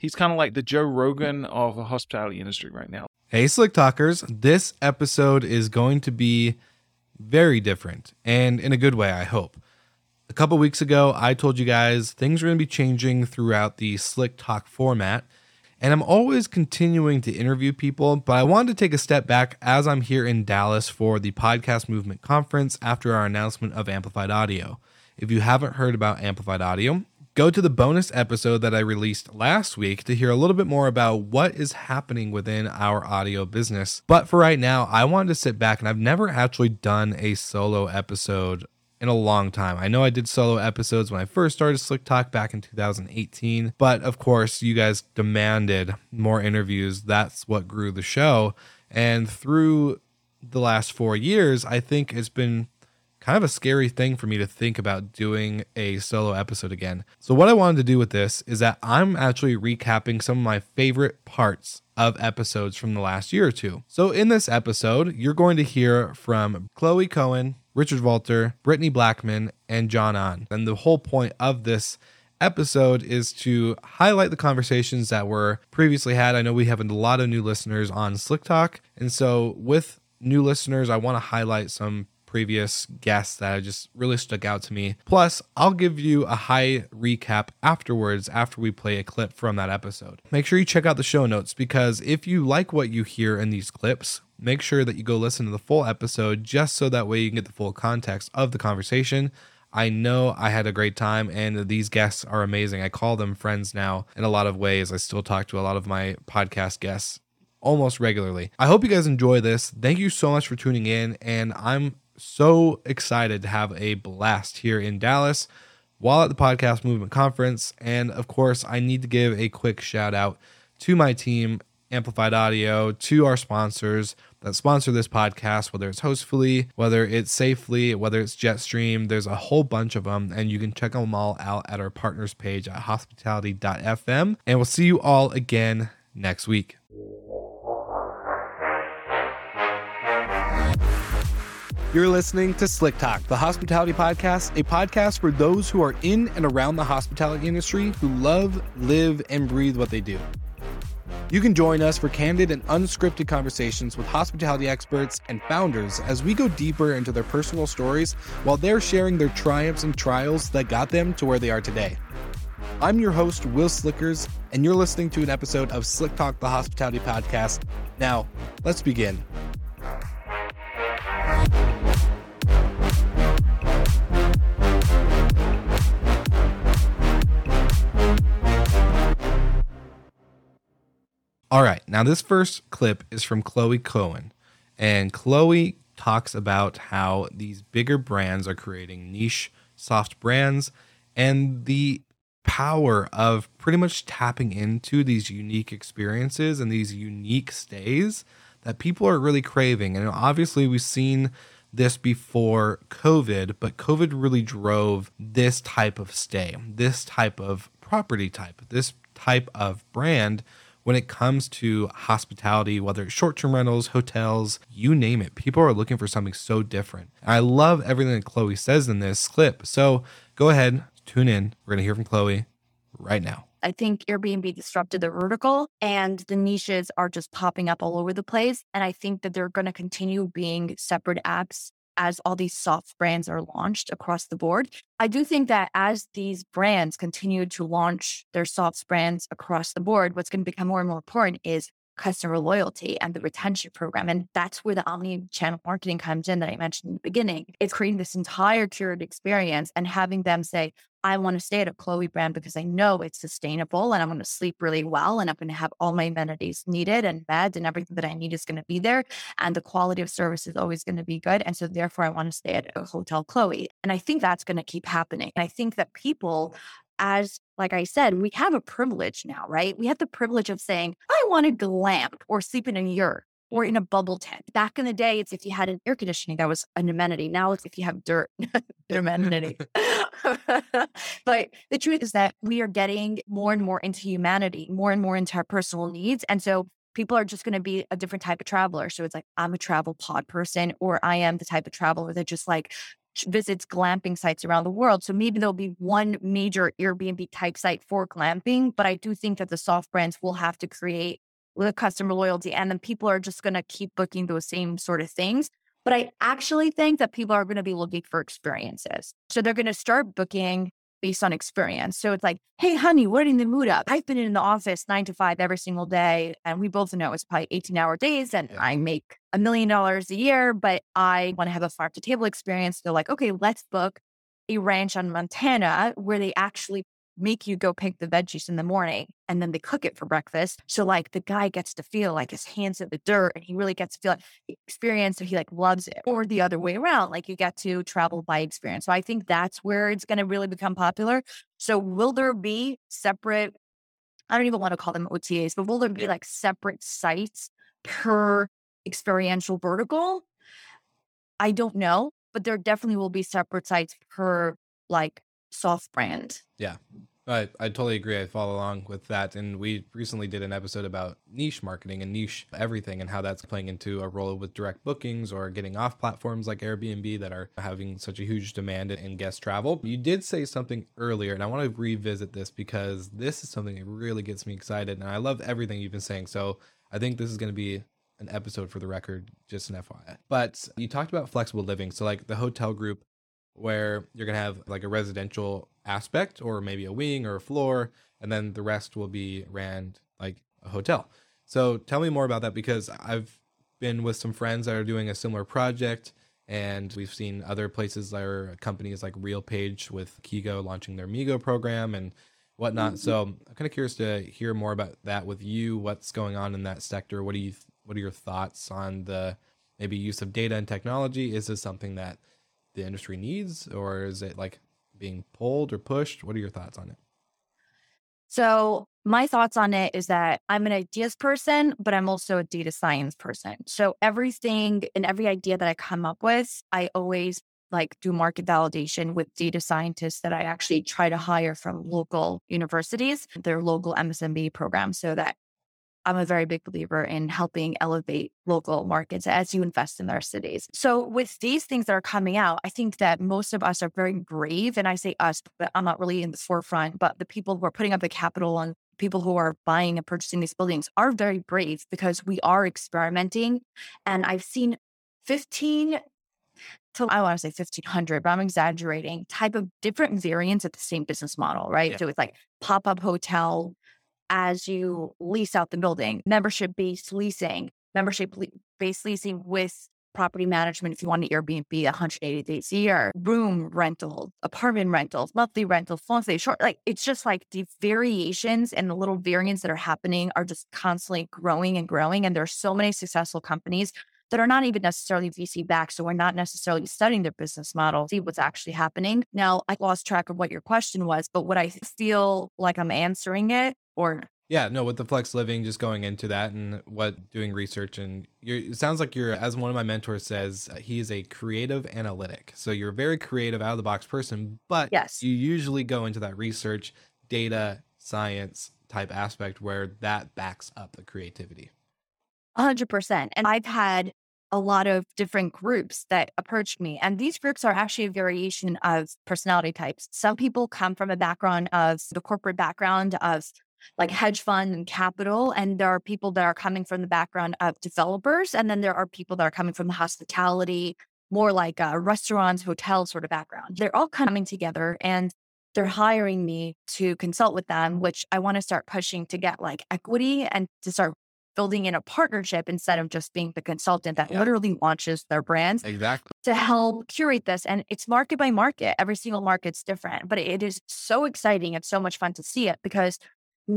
He's kind of like the Joe Rogan of the hospitality industry right now. Hey, Slick Talkers. This episode is going to be very different and in a good way, I hope. A couple weeks ago, I told you guys things are going to be changing throughout the Slick Talk format. And I'm always continuing to interview people, but I wanted to take a step back as I'm here in Dallas for the Podcast Movement Conference after our announcement of Amplified Audio. If you haven't heard about Amplified Audio, go to the bonus episode that I released last week to hear a little bit more about what is happening within our audio business. But for right now, I wanted to sit back and I've never actually done a solo episode in a long time. I know I did solo episodes when I first started Slick Talk back in 2018, but of course, you guys demanded more interviews. That's what grew the show. And through the last four years, I think it's been kind of a scary thing for me to think about doing a solo episode again. So, what I wanted to do with this is that I'm actually recapping some of my favorite parts of episodes from the last year or two. So, in this episode, you're going to hear from Chloe Cohen, Richard Valtr, Brittany Blackman, and John On. And the whole point of this episode is to highlight the conversations that were previously had. I know we have a lot of new listeners on Slick Talk. And so, with new listeners, I want to highlight some previous guests that just really stuck out to me. Plus, I'll give you a high recap afterwards after we play a clip from that episode. Make sure you check out the show notes because if you like what you hear in these clips, make sure that you go listen to the full episode just so that way you can get the full context of the conversation. I know I had a great time and these guests are amazing. I call them friends now in a lot of ways. I still talk to a lot of my podcast guests almost regularly. I hope you guys enjoy this. Thank you so much for tuning in and I'm so excited to have a blast here in Dallas while at the Podcast Movement Conference. And of course, I need to give a quick shout out to my team, Amplified Audio, to our sponsors that sponsor this podcast, whether it's Hostfully, whether it's Safely, whether it's Jetstream. There's a whole bunch of them, and you can check them all out at our partners page at hospitality.fm. And we'll see you all again next week. You're listening to Slick Talk, the hospitality podcast, a podcast for those who are in and around the hospitality industry who love, live, and breathe what they do. You can join us for candid and unscripted conversations with hospitality experts and founders as we go deeper into their personal stories while they're sharing their triumphs and trials that got them to where they are today. I'm your host, Will Slickers, and you're listening to an episode of Slick Talk, the hospitality podcast. Now, let's begin. All right. Now, this first clip is from Chloe Cohen. And Chloe talks about how these bigger brands are creating niche soft brands and the power of pretty much tapping into these unique experiences and these unique stays that people are really craving. And obviously, we've seen this before COVID, but COVID really drove this type of stay, this type of property type, this type of brand when it comes to hospitality, whether it's short term rentals, hotels, you name it. People are looking for something so different. I love everything that Chloe says in this clip. So go ahead, tune in. We're going to hear from Chloe right now. I think Airbnb disrupted the vertical and the niches are just popping up all over the place. And I think that they're going to continue being separate apps as all these soft brands are launched across the board. I do think that as these brands continue to launch their soft brands across the board, what's going to become more and more important is customer loyalty and the retention program. And that's where the omni channel marketing comes in that I mentioned in the beginning. It's creating this entire curated experience and having them say, I want to stay at a Chloe brand because I know it's sustainable and I'm going to sleep really well and I'm going to have all my amenities needed and beds and everything that I need is going to be there. And the quality of service is always going to be good. And so therefore I want to stay at a hotel Chloe. And I think that's going to keep happening. And I think that people as like I said, we have a privilege now, right? We have the privilege of saying, I want to glamp or sleep in a yurt or in a bubble tent. Back in the day, it's if you had an air conditioning, that was an amenity. Now it's if you have dirt, an amenity. but the truth is that we are getting more and more into humanity, more and more into our personal needs. And so people are just going to be a different type of traveler. So it's like, I'm a travel pod person, or I am the type of traveler that just like visits glamping sites around the world. So maybe there'll be one major Airbnb type site for glamping, but I do think that the soft brands will have to create the customer loyalty and then people are just going to keep booking those same sort of things. But I actually think that people are going to be looking for experiences. So they're going to start booking based on experience. So it's like, hey, honey, what are in the mood up? I've been in the office nine to five every single day. And we both know it's probably 18 hour days and yeah. I make a million dollars a year, but I want to have a farm to table experience. They're like, okay, let's book a ranch on Montana where they actually make you go pick the veggies in the morning and then they cook it for breakfast. So like the guy gets to feel like his hands in the dirt and he really gets to feel like experience. So he like loves it. Or the other way around, like you get to travel by experience. So I think that's where it's going to really become popular. So will there be separate, I don't even want to call them OTAs, but will there be like separate sites per experiential vertical? I don't know, but there definitely will be separate sites per like soft brand. Yeah. I, I totally agree. I follow along with that. And we recently did an episode about niche marketing and niche everything and how that's playing into a role with direct bookings or getting off platforms like Airbnb that are having such a huge demand in guest travel. You did say something earlier, and I want to revisit this because this is something that really gets me excited. And I love everything you've been saying. So I think this is going to be an episode for the record, just an FYI. But you talked about flexible living. So, like the hotel group where you're going to have like a residential aspect or maybe a wing or a floor and then the rest will be ran like a hotel. So tell me more about that because i've been with some friends that are doing a similar project and we've seen other places that are companies like realpage with kigo launching their migo program and whatnot. Mm-hmm. so i'm kind of curious to hear more about that with you. What's going on in that sector? What do you what are your thoughts on the maybe use of data and technology? Is this something that the industry needs or is it like being pulled or pushed? What are your thoughts on it? So, my thoughts on it is that I'm an ideas person, but I'm also a data science person. So, everything and every idea that I come up with, I always like do market validation with data scientists that I actually try to hire from local universities, their local MSMB program, so that I'm a very big believer in helping elevate local markets as you invest in their cities. So, with these things that are coming out, I think that most of us are very brave. And I say us, but I'm not really in the forefront, but the people who are putting up the capital and people who are buying and purchasing these buildings are very brave because we are experimenting. And I've seen 15 to I want to say 1500, but I'm exaggerating, type of different variants of the same business model, right? Yeah. So it's like pop up hotel, as you lease out the building, membership based leasing, membership based leasing with property management if you want an Airbnb 180 days a year, room rentals, apartment rentals, monthly rentals, long stay, short. Like it's just like the variations and the little variants that are happening are just constantly growing and growing. And there are so many successful companies that are not even necessarily VC backed. So we're not necessarily studying their business model, see what's actually happening. Now, I lost track of what your question was, but what I feel like I'm answering it or yeah, no, with the flex living, just going into that and what doing research and it sounds like you're, as one of my mentors says, uh, he is a creative analytic. So you're a very creative, out of the box person, but yes, you usually go into that research, data, science type aspect where that backs up the creativity. 100%. And I've had a lot of different groups that approached me. And these groups are actually a variation of personality types. Some people come from a background of the corporate background of like hedge fund and capital. And there are people that are coming from the background of developers. And then there are people that are coming from the hospitality, more like a restaurants, hotel sort of background. They're all coming together and they're hiring me to consult with them, which I want to start pushing to get like equity and to start building in a partnership instead of just being the consultant that yeah. literally launches their brands. Exactly. To help curate this. And it's market by market. Every single market's different, but it is so exciting. It's so much fun to see it because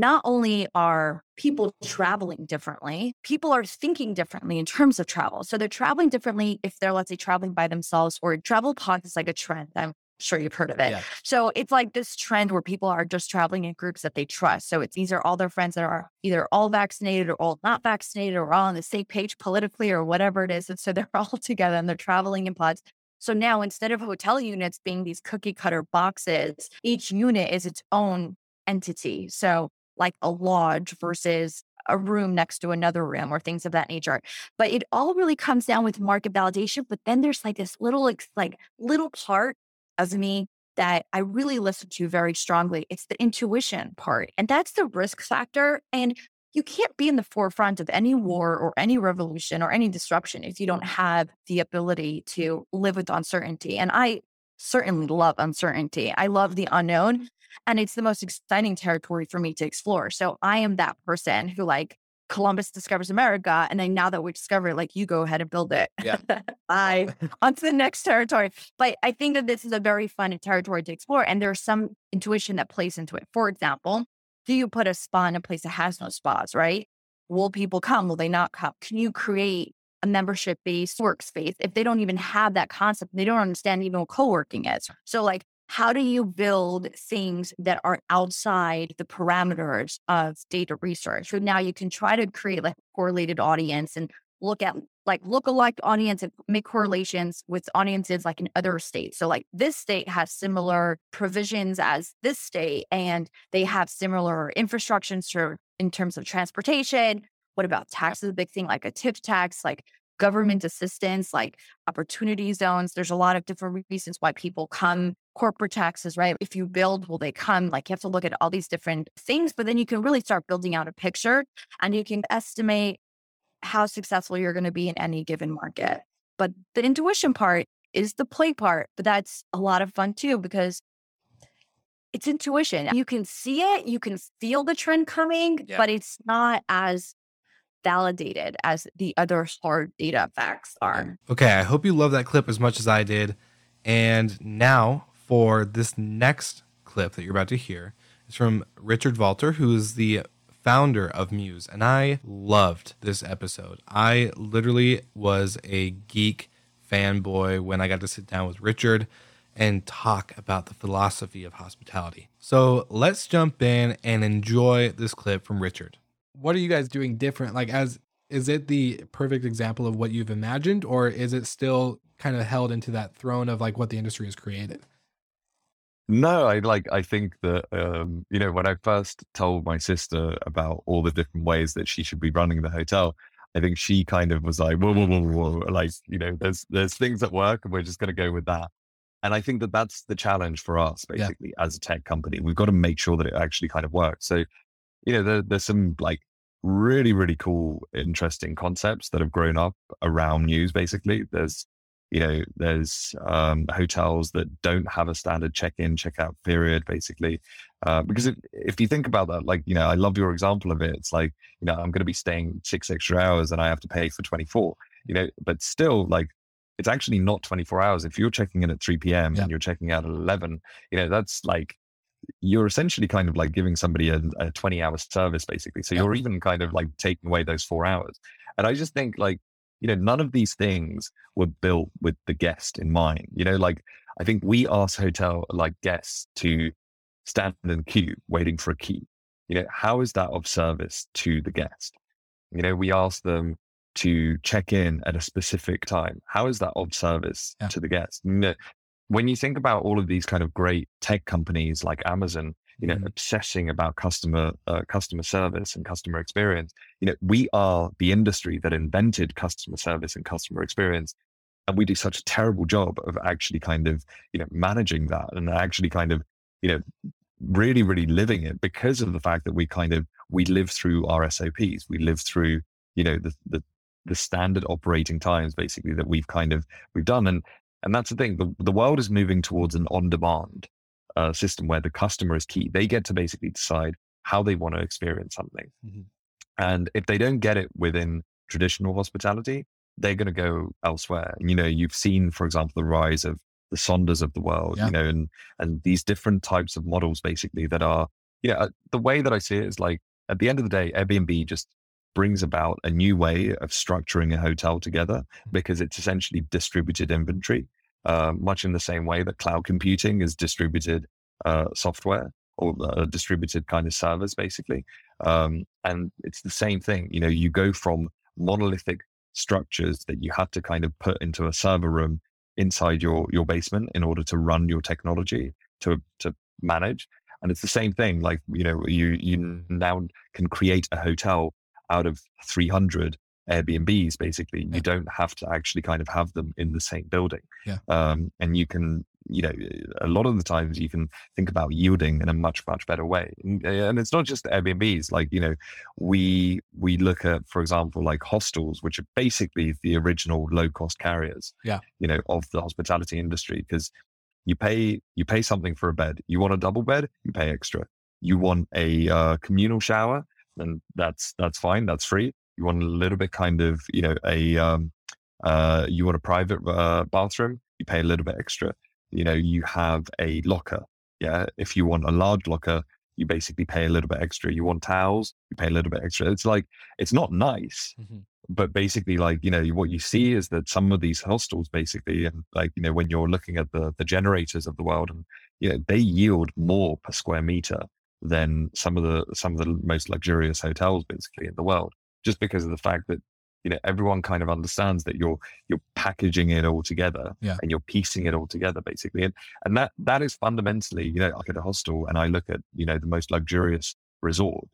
not only are people traveling differently, people are thinking differently in terms of travel. So they're traveling differently if they're, let's say, traveling by themselves or travel pods is like a trend. I'm sure you've heard of it. Yeah. So it's like this trend where people are just traveling in groups that they trust. So it's these are all their friends that are either all vaccinated or all not vaccinated or all on the same page politically or whatever it is. And so they're all together and they're traveling in pods. So now instead of hotel units being these cookie cutter boxes, each unit is its own entity. So like a lodge versus a room next to another room or things of that nature. But it all really comes down with market validation. But then there's like this little, like little part of me that I really listen to very strongly. It's the intuition part. And that's the risk factor. And you can't be in the forefront of any war or any revolution or any disruption if you don't have the ability to live with uncertainty. And I certainly love uncertainty. I love the unknown. And it's the most exciting territory for me to explore. So I am that person who like Columbus discovers America. And then now that we discover it, like you go ahead and build it. Yeah. Bye. On to the next territory. But I think that this is a very fun territory to explore. And there's some intuition that plays into it. For example, do you put a spa in a place that has no spas, right? Will people come? Will they not come? Can you create a membership based workspace if they don't even have that concept? They don't understand even what co working is. So, like, how do you build things that are outside the parameters of data research? So now you can try to create like correlated audience and look at like look-alike audience and make correlations with audiences like in other states. So like this state has similar provisions as this state, and they have similar infrastructure in terms of transportation. What about taxes? A big thing like a tip tax, like government assistance, like opportunity zones. There's a lot of different reasons why people come. Corporate taxes, right? If you build, will they come? Like you have to look at all these different things, but then you can really start building out a picture and you can estimate how successful you're going to be in any given market. But the intuition part is the play part, but that's a lot of fun too because it's intuition. You can see it, you can feel the trend coming, yeah. but it's not as validated as the other hard data facts are. Okay, I hope you love that clip as much as I did. And now for this next clip that you're about to hear, it's from Richard Valtr, who is the founder of Mews. And I loved this episode. I literally was a geek fanboy when I got to sit down with Richard and talk about the philosophy of hospitality. So let's jump in and enjoy this clip from Richard. What are you guys doing different? Like, as is it the perfect example of what you've imagined, or is it still kind of held into that throne of like what the industry has created? No, I like. I think that um, you know when I first told my sister about all the different ways that she should be running the hotel, I think she kind of was like, whoa, whoa, whoa, whoa, like you know, there's there's things that work, and we're just going to go with that. And I think that that's the challenge for us, basically, yeah. as a tech company. We've got to make sure that it actually kind of works. So, you know, there, there's some like really, really cool, interesting concepts that have grown up around Mews. Basically, there's you know, there's um, hotels that don't have a standard check-in, check-out period, basically. Uh, because if, if you think about that, like, you know, I love your example of it. It's like, you know, I'm going to be staying six extra hours and I have to pay for 24, you know, but still like, it's actually not 24 hours. If you're checking in at 3 p.m. Yeah. and you're checking out at 11, you know, that's like, you're essentially kind of like giving somebody a, a 20 hour service basically. So yeah. you're even kind of like taking away those four hours. And I just think like you know, none of these things were built with the guest in mind. You know, like I think we ask hotel like guests to stand in the queue waiting for a key. You know, how is that of service to the guest? You know, we ask them to check in at a specific time. How is that of service yeah. to the guest? When you think about all of these kind of great tech companies like Amazon, you know, mm-hmm. obsessing about customer uh, customer service and customer experience. You know, we are the industry that invented customer service and customer experience, and we do such a terrible job of actually kind of you know managing that and actually kind of you know really really living it because of the fact that we kind of we live through our SOPs, we live through you know the the the standard operating times basically that we've kind of we've done and and that's the thing the, the world is moving towards an on demand uh, system where the customer is key. They get to basically decide how they want to experience something. Mm-hmm. And if they don't get it within traditional hospitality, they're going to go elsewhere. And, you know, you've seen, for example, the rise of the Sonders of the world, yeah. you know, and, and these different types of models basically that are, you know, uh, the way that I see it is like at the end of the day, Airbnb just brings about a new way of structuring a hotel together mm-hmm. because it's essentially distributed inventory uh, much in the same way that cloud computing is distributed uh, software or uh, distributed kind of servers, basically. Um, and it's the same thing. You know, you go from monolithic structures that you have to kind of put into a server room inside your your basement in order to run your technology to to manage and it's the same thing like you know you you now can create a hotel out of 300 Airbnbs, basically, you don't have to actually kind of have them in the same building. Yeah. Um, and you can, you know, a lot of the times you can think about yielding in a much, much better way. And, and it's not just Airbnbs. Like, you know, we we look at, for example, like hostels, which are basically the original low cost carriers. Yeah. You know, of the hospitality industry because you pay you pay something for a bed. You want a double bed, you pay extra. You want a uh, communal shower, and that's that's fine. That's free you want a little bit kind of you know a um, uh, you want a private uh, bathroom you pay a little bit extra you know you have a locker yeah if you want a large locker you basically pay a little bit extra you want towels you pay a little bit extra it's like it's not nice Mhm. but basically like you know what you see is that some of these hostels basically and like you know when you're looking at the the generators of the world and you know they yield more per square meter than some of the some of the most luxurious hotels basically in the world just because of the fact that you know everyone kind of understands that you're you're packaging it all together Yeah. and you're piecing it all together basically and and that that is fundamentally you know I at a hostel and I look at you know the most luxurious resort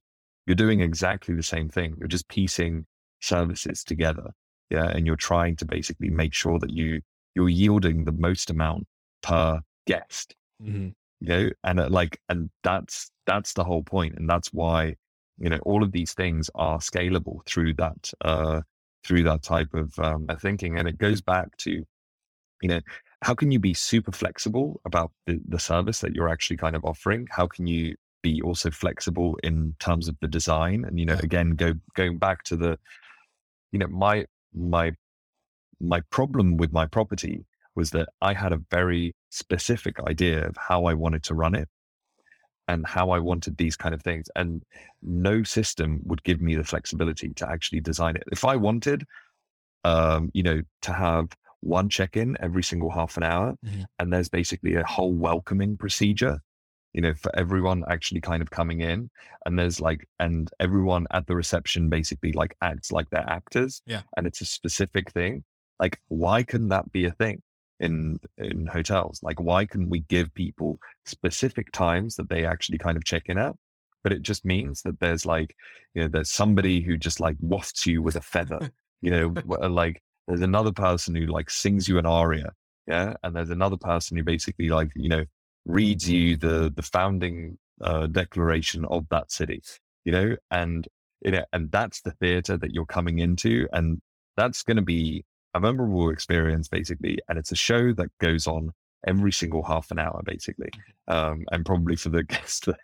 you're doing exactly the same thing you're just piecing services together yeah and you're trying to basically make sure that you you're yielding the most amount per guest Mhm. You know and uh, like and that's that's the whole point and that's why you know all of these things are scalable through that uh through that type of um thinking and it goes back to you know how can you be super flexible about the, the service that you're actually kind of offering? How can you be also flexible in terms of the design? And you know again go going back to the you know my my my problem with my property was that I had a very specific idea of how I wanted to run it and how I wanted these kind of things. And no system would give me the flexibility to actually design it. If I wanted, um, you know, to have one check in every single half an hour, Mhm. and there's basically a whole welcoming procedure, you know, for everyone actually kind of coming in. And there's like, and everyone at the reception basically like acts like they're actors. Yeah. And it's a specific thing. Like, why couldn't that be a thing? In in hotels. Like why can we give people specific times that they actually kind of check in at? But it just means that there's like you know there's somebody who just like wafts you with a feather you know like there's another person who like sings you an aria yeah? And there's another person who basically like you know reads you the the founding uh, declaration of that city you know? And you know and that's the theater that you're coming into and that's going to be a memorable experience basically and it's a show that goes on every single half an hour basically um, and probably for the guests that,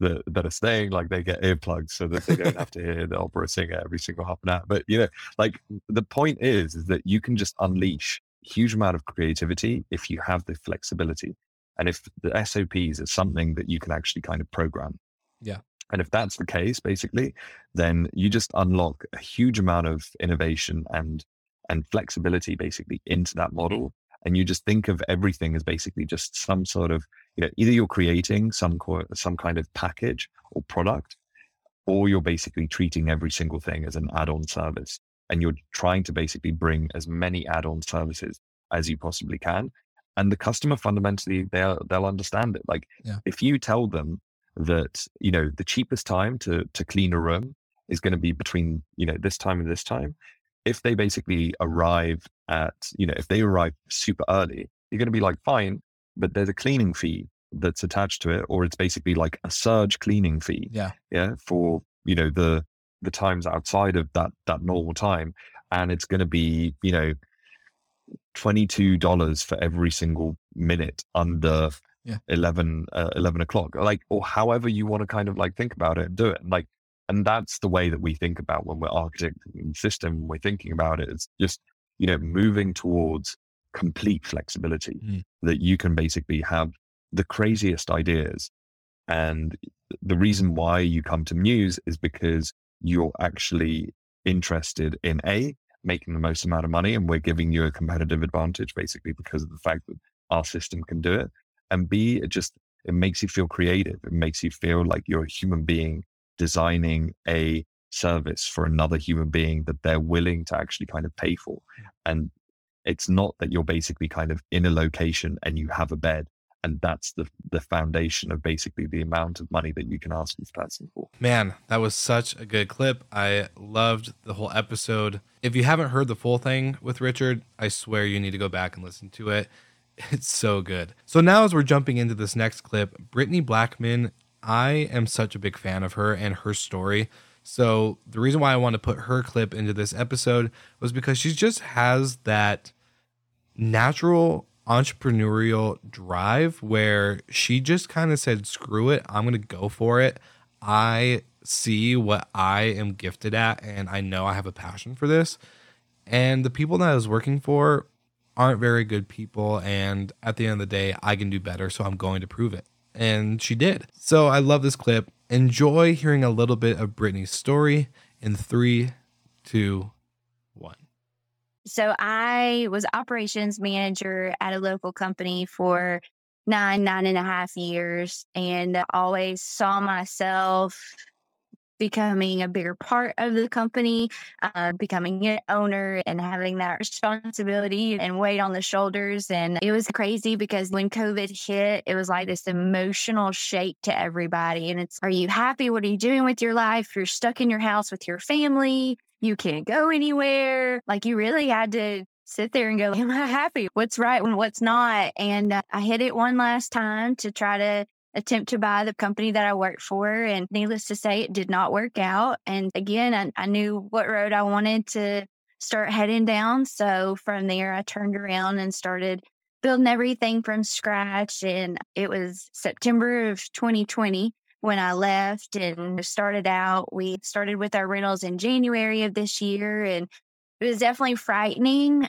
that, that are staying like they get earplugs so that they don't have to hear the opera singer every single half an hour but you know like the point is, is that you can just unleash huge amount of creativity if you have the flexibility and if the sops is something that you can actually kind of program Yeah. and if that's the case basically then you just unlock a huge amount of innovation and and flexibility basically into that model mm-hmm. and you just think of everything as basically just some sort of you know either you're creating some co- some kind of package or product or you're basically treating every single thing as an add-on service and you're trying to basically bring as many add-on services as you possibly can and the customer fundamentally they'll they'll understand it like Yeah. if you tell them that you know the cheapest time to to clean a room is going to be between you know this time and this time if they basically arrive at you know if they arrive super early you're going to be like fine but there's a cleaning fee that's attached to it or it's basically like a surge cleaning fee Yeah. yeah for you know the the times outside of that that normal time and it's going to be you know $22 for every single minute under Yeah. 11 uh, 11 o'clock like or however you want to kind of like think about it and do it like and that's the way that we think about when we're architecting the system we're thinking about it it's just you know moving towards complete flexibility Mm. that you can basically have the craziest ideas and the reason why you come to Mews is because you're actually interested in A, making the most amount of money, and we're giving you a competitive advantage basically because of the fact that our system can do it. And B, it just it makes you feel creative. It makes you feel like you're a human being designing a service for another human being that they're willing to actually kind of pay for. And it's not that you're basically kind of in a location and you have a bed And that's the the foundation of basically the amount of money that you can ask this person for. Man, that was such a good clip. I loved the whole episode. If you haven't heard the full thing with Richard, I swear you need to go back and listen to it. It's so good. So now as we're jumping into this next clip, Brittany Blackman, I am such a big fan of her and her story. So the reason why I want to put her clip into this episode was because she just has that natural entrepreneurial drive where she just kind of said, screw it, I'm going to go for it. I see what I am gifted at, and I know I have a passion for this. And the people that I was working for aren't very good people. And at the end of the day, I can do better. So I'm going to prove it. And she did. So I love this clip. Enjoy hearing a little bit of Brittany's story in three, two, one. So I was operations manager at a local company for nine, nine and a half years, and always saw myself becoming a bigger part of the company, uh, becoming an owner and having that responsibility and weight on the shoulders. And it was crazy because when COVID hit, it was like this emotional shake to everybody. And it's, are you happy? What are you doing with your life? You're stuck in your house with your family. You can't go anywhere. Like you really had to sit there and go, Am I happy? What's right and what's not? And uh, I hit it one last time to try to attempt to buy the company that I worked for. And needless to say, it did not work out. And again, I, I knew what road I wanted to start heading down. So from there, I turned around and started building everything from scratch. And it was September of 2020 when I left and started out. We started with our rentals in January of this year. And it was definitely frightening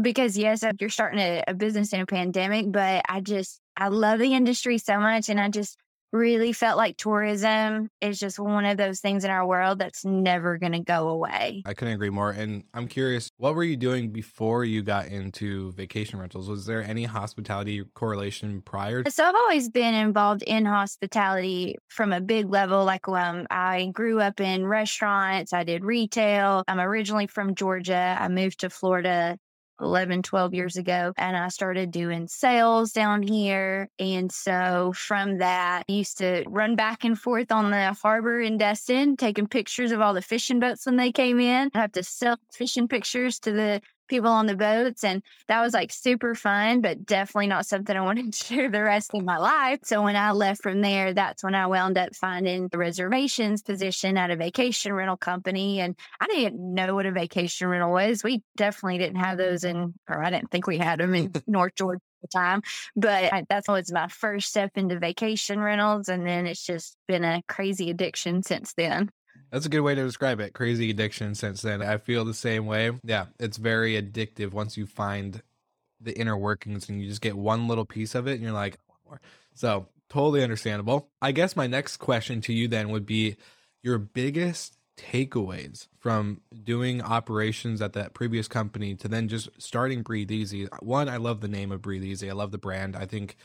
because yes, you're starting a, a, business in a pandemic, but I just I love the industry so much, and I just really felt like tourism is just one of those things in our world that's never going to go away. I couldn't agree more. And I'm curious, what were you doing before you got into vacation rentals? Was there any hospitality correlation prior? So I've always been involved in hospitality from a big level. Like um, I grew up in restaurants, I did retail. I'm originally from Georgia. I moved to Florida 11, 12 years ago. And I started doing sales down here. And so from that, I used to run back and forth on the harbor in Destin, taking pictures of all the fishing boats when they came in. I have to sell fishing pictures to the people on the boats. And that was like super fun, but definitely not something I wanted to do the rest of my life. So when I left from there, that's when I wound up finding the reservations position at a vacation rental company. And I didn't know what a vacation rental was. We definitely didn't have those in, or I didn't think we had them in North Georgia at the time. But I, that's was my first step into vacation rentals. And then it's just been a crazy addiction since then. That's a good way to describe it. Crazy addiction since then. I feel the same way. Yeah, it's very addictive once you find the inner workings and you just get one little piece of it and you're like, one more. So totally understandable. I guess my next question to you then would be your biggest takeaways from doing operations at that previous company to then just starting Breathe Easy. One, I love the name of Breathe Easy. I love the brand. I think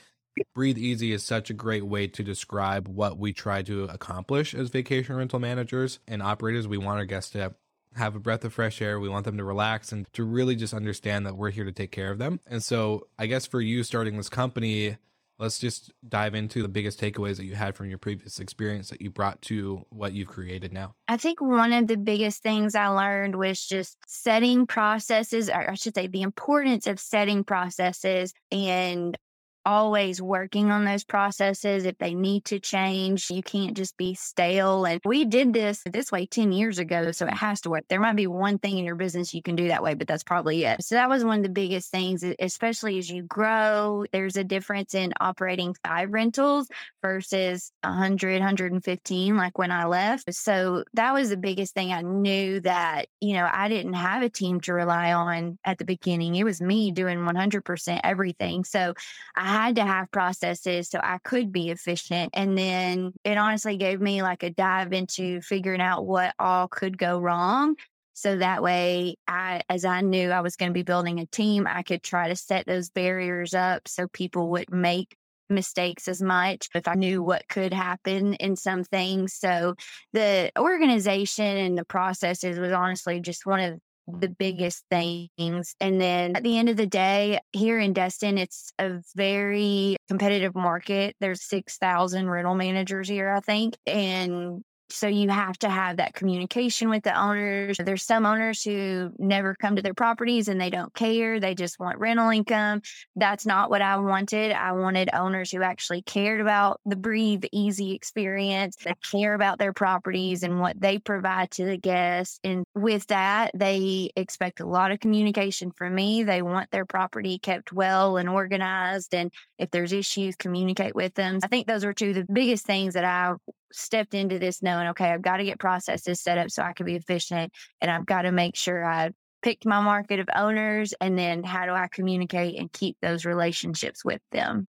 Breathe Easy is such a great way to describe what we try to accomplish as vacation rental managers and operators. We want our guests to have a breath of fresh air. We want them to relax and to really just understand that we're here to take care of them. And so, I guess for you starting this company, let's just dive into the biggest takeaways that you had from your previous experience that you brought to what you've created now. I think one of the biggest things I learned was just setting processes, or I should say, the importance of setting processes and always working on those processes if they need to change. You can't just be stale. And we did this this way 10 years ago, so it has to work. There might be one thing in your business you can do that way, but that's probably it. So that was one of the biggest things, especially as you grow. There's a difference in operating five rentals versus 100, 115, like when I left. So that was the biggest thing. I knew that, you know, I didn't have a team to rely on at the beginning. It was me doing 100% everything. So I had to have processes so I could be efficient. And then it honestly gave me like a dive into figuring out what all could go wrong. So that way, I, as I knew I was going to be building a team, I could try to set those barriers up so people wouldn't make mistakes as much if I knew what could happen in some things. So the organization and the processes was honestly just one of the biggest things. And then at the end of the day, here in Destin, it's a very competitive market. There's 6,000 rental managers here, I think. And so you have to have that communication with the owners. There's some owners who never come to their properties and they don't care. They just want rental income. That's not what I wanted. I wanted owners who actually cared about the breathe easy experience, that care about their properties and what they provide to the guests. And with that, they expect a lot of communication from me. They want their property kept well and organized. And if there's issues, communicate with them. I think those are two of the biggest things that I stepped into this knowing, okay, I've got to get processes set up so I can be efficient and I've got to make sure I picked my market of owners and then how do I communicate and keep those relationships with them.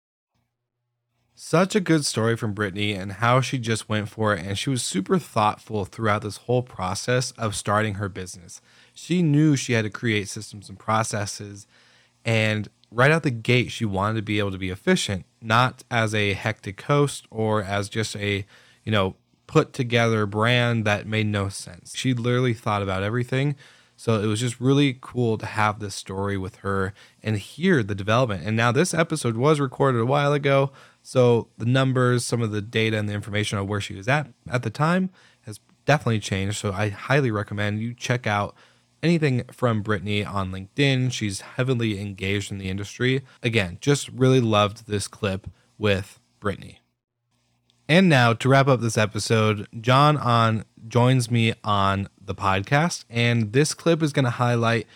Such a good story from Brittany and how she just went for it. And she was super thoughtful throughout this whole process of starting her business. She knew she had to create systems and processes. And right out the gate, she wanted to be able to be efficient, not as a hectic host or as just a you know, put together brand that made no sense. She literally thought about everything. So it was just really cool to have this story with her and hear the development. And now this episode was recorded a while ago. So the numbers, some of the data and the information on where she was at at the time has definitely changed. So I highly recommend you check out anything from Brittany on LinkedIn. She's heavily engaged in the industry. Again, just really loved this clip with Brittany. And now to wrap up this episode, John on joins me on the podcast, and this clip is going to highlight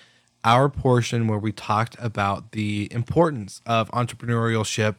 our portion where we talked about the importance of entrepreneurship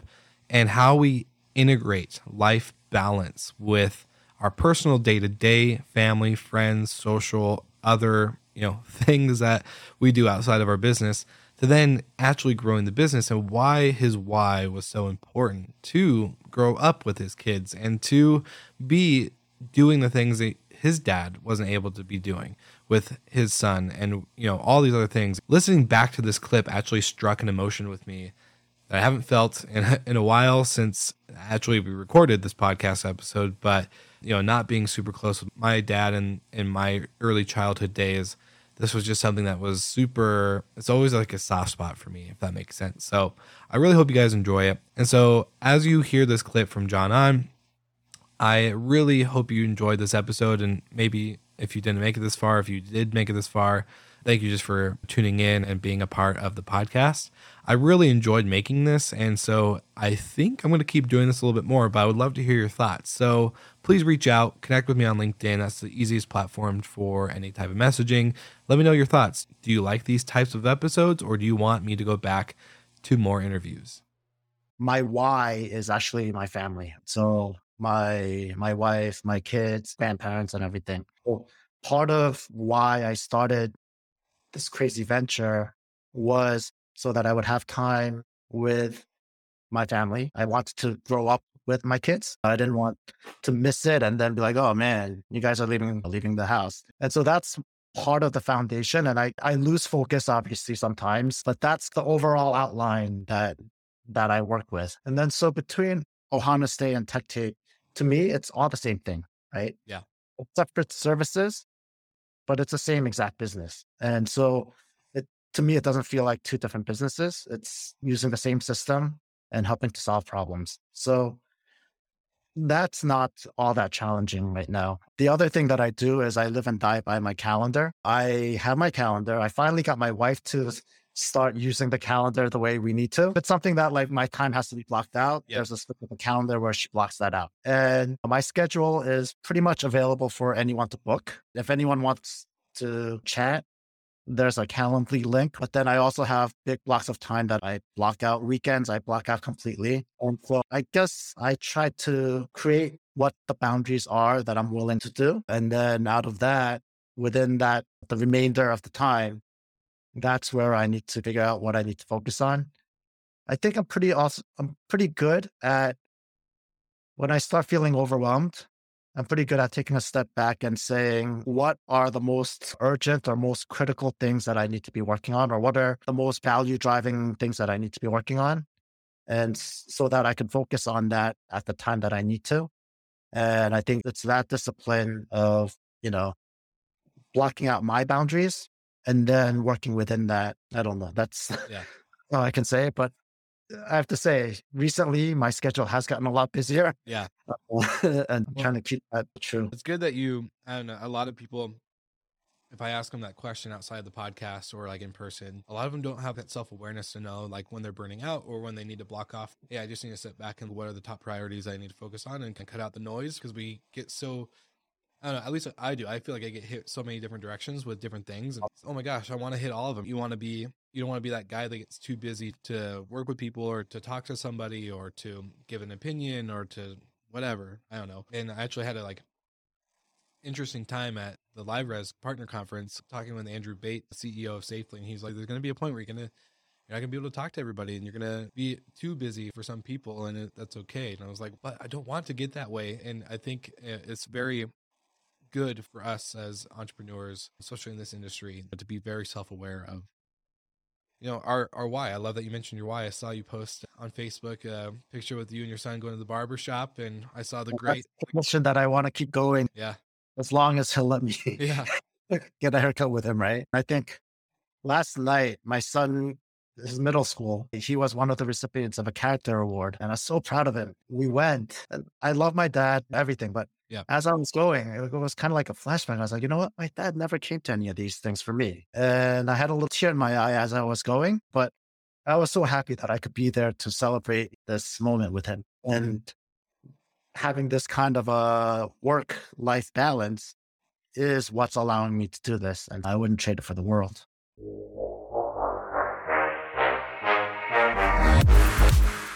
and how we integrate life balance with our personal day-to-day family friends social other you know things that we do outside of our business to then actually growing the business and why his why was so important to grow up with his kids and to be doing the things that his dad wasn't able to be doing with his son and you know all these other things. Listening back to this clip actually struck an emotion with me that I haven't felt in in a while since actually we recorded this podcast episode but you know not being super close with my dad and in my early childhood days this was just something that was super it's always like a soft spot for me if that makes sense. So i really hope you guys enjoy it. And so as you hear this clip from john on i really hope you enjoyed this episode. And maybe if you didn't make it this far if you did make it this far thank you just for tuning in and being a part of the podcast I really enjoyed making this. And so I think I'm going to keep doing this a little bit more, but I would love to hear your thoughts. So please reach out, connect with me on LinkedIn. That's the easiest platform for any type of messaging. Let me know your thoughts. Do you like these types of episodes or do you want me to go back to more interviews? My why is actually my family. So my my wife, my kids, grandparents, and everything. Part of why I started this crazy venture was so that I would have time with my family. I wanted to grow up with my kids. I didn't want to miss it and then be like, oh man, you guys are leaving leaving the house. And so that's part of the foundation. And I, I lose focus obviously sometimes, but that's the overall outline that that I work with. And then so between Ohana Stay and Tech Tape, to me, it's all the same thing, right? Yeah. Separate services, but it's the same exact business. And so to me, it doesn't feel like two different businesses. It's using the same system and helping to solve problems. So that's not all that challenging right now. The other thing that I do is I live and die by my calendar. I have my calendar. I finally got my wife to start using the calendar the way we need to. It's something that like my time has to be blocked out. Yep. There's a specific calendar where she blocks that out. And my schedule is pretty much available for anyone to book. If anyone wants to chat, there's a Calendly link, but then I also have big blocks of time that I block out. Weekends, I block out completely. And so I guess I try to create what the boundaries are that I'm willing to do. And then out of that, within that, the remainder of the time, that's where I need to figure out what I need to focus on. I think I'm pretty awesome. I'm pretty good at when I start feeling overwhelmed, I'm pretty good at taking a step back and saying, what are the most urgent or most critical things that I need to be working on? Or what are the most value driving things that I need to be working on? And so that I can focus on that at the time that I need to. And I think it's that discipline of, you know, blocking out my boundaries and then working within that. I don't know. That's Yeah. all I can say. But I have to say, recently my schedule has gotten a lot busier. Yeah. and trying to keep that true. It's good that you, I don't know, a lot of people, if I ask them that question outside the podcast or like in person, a lot of them don't have that self awareness to know like when they're burning out or when they need to block off. Yeah, I just need to sit back and what are the top priorities I need to focus on and can cut out the noise because we get so. I don't know. At least I do. I feel like I get hit so many different directions with different things. And, oh my gosh, I want to hit all of them. You want to be, you don't want to be that guy that gets too busy to work with people or to talk to somebody or to give an opinion or to whatever. I don't know. And I actually had a like interesting time at the LiveRez partner conference talking with Andrew Bate, CEO of Safely. And he's like, there's going to be a point where you're going to, you're not going to be able to talk to everybody and you're going to be too busy for some people and that's okay. And I was like, but I don't want to get that way. And I think uh, it's very good for us as entrepreneurs, especially in this industry, to be very self-aware of you know our our why. I love that you mentioned your why. I saw you post on Facebook a picture with you and your son going to the barber shop, and I saw the great mission that I want to keep going yeah as long as he'll let me yeah get a haircut with him, right? I think last night, my son, his middle school, he was one of the recipients of a character award. And I was so proud of him. We went and I love my dad, everything. But Yeah. as I was going, it was kind of like a flashback. I was like, you know what? My dad never came to any of these things for me. And I had a little tear in my eye as I was going, but I was so happy that I could be there to celebrate this moment with him. And having this kind of a work life balance is what's allowing me to do this. And I wouldn't trade it for the world.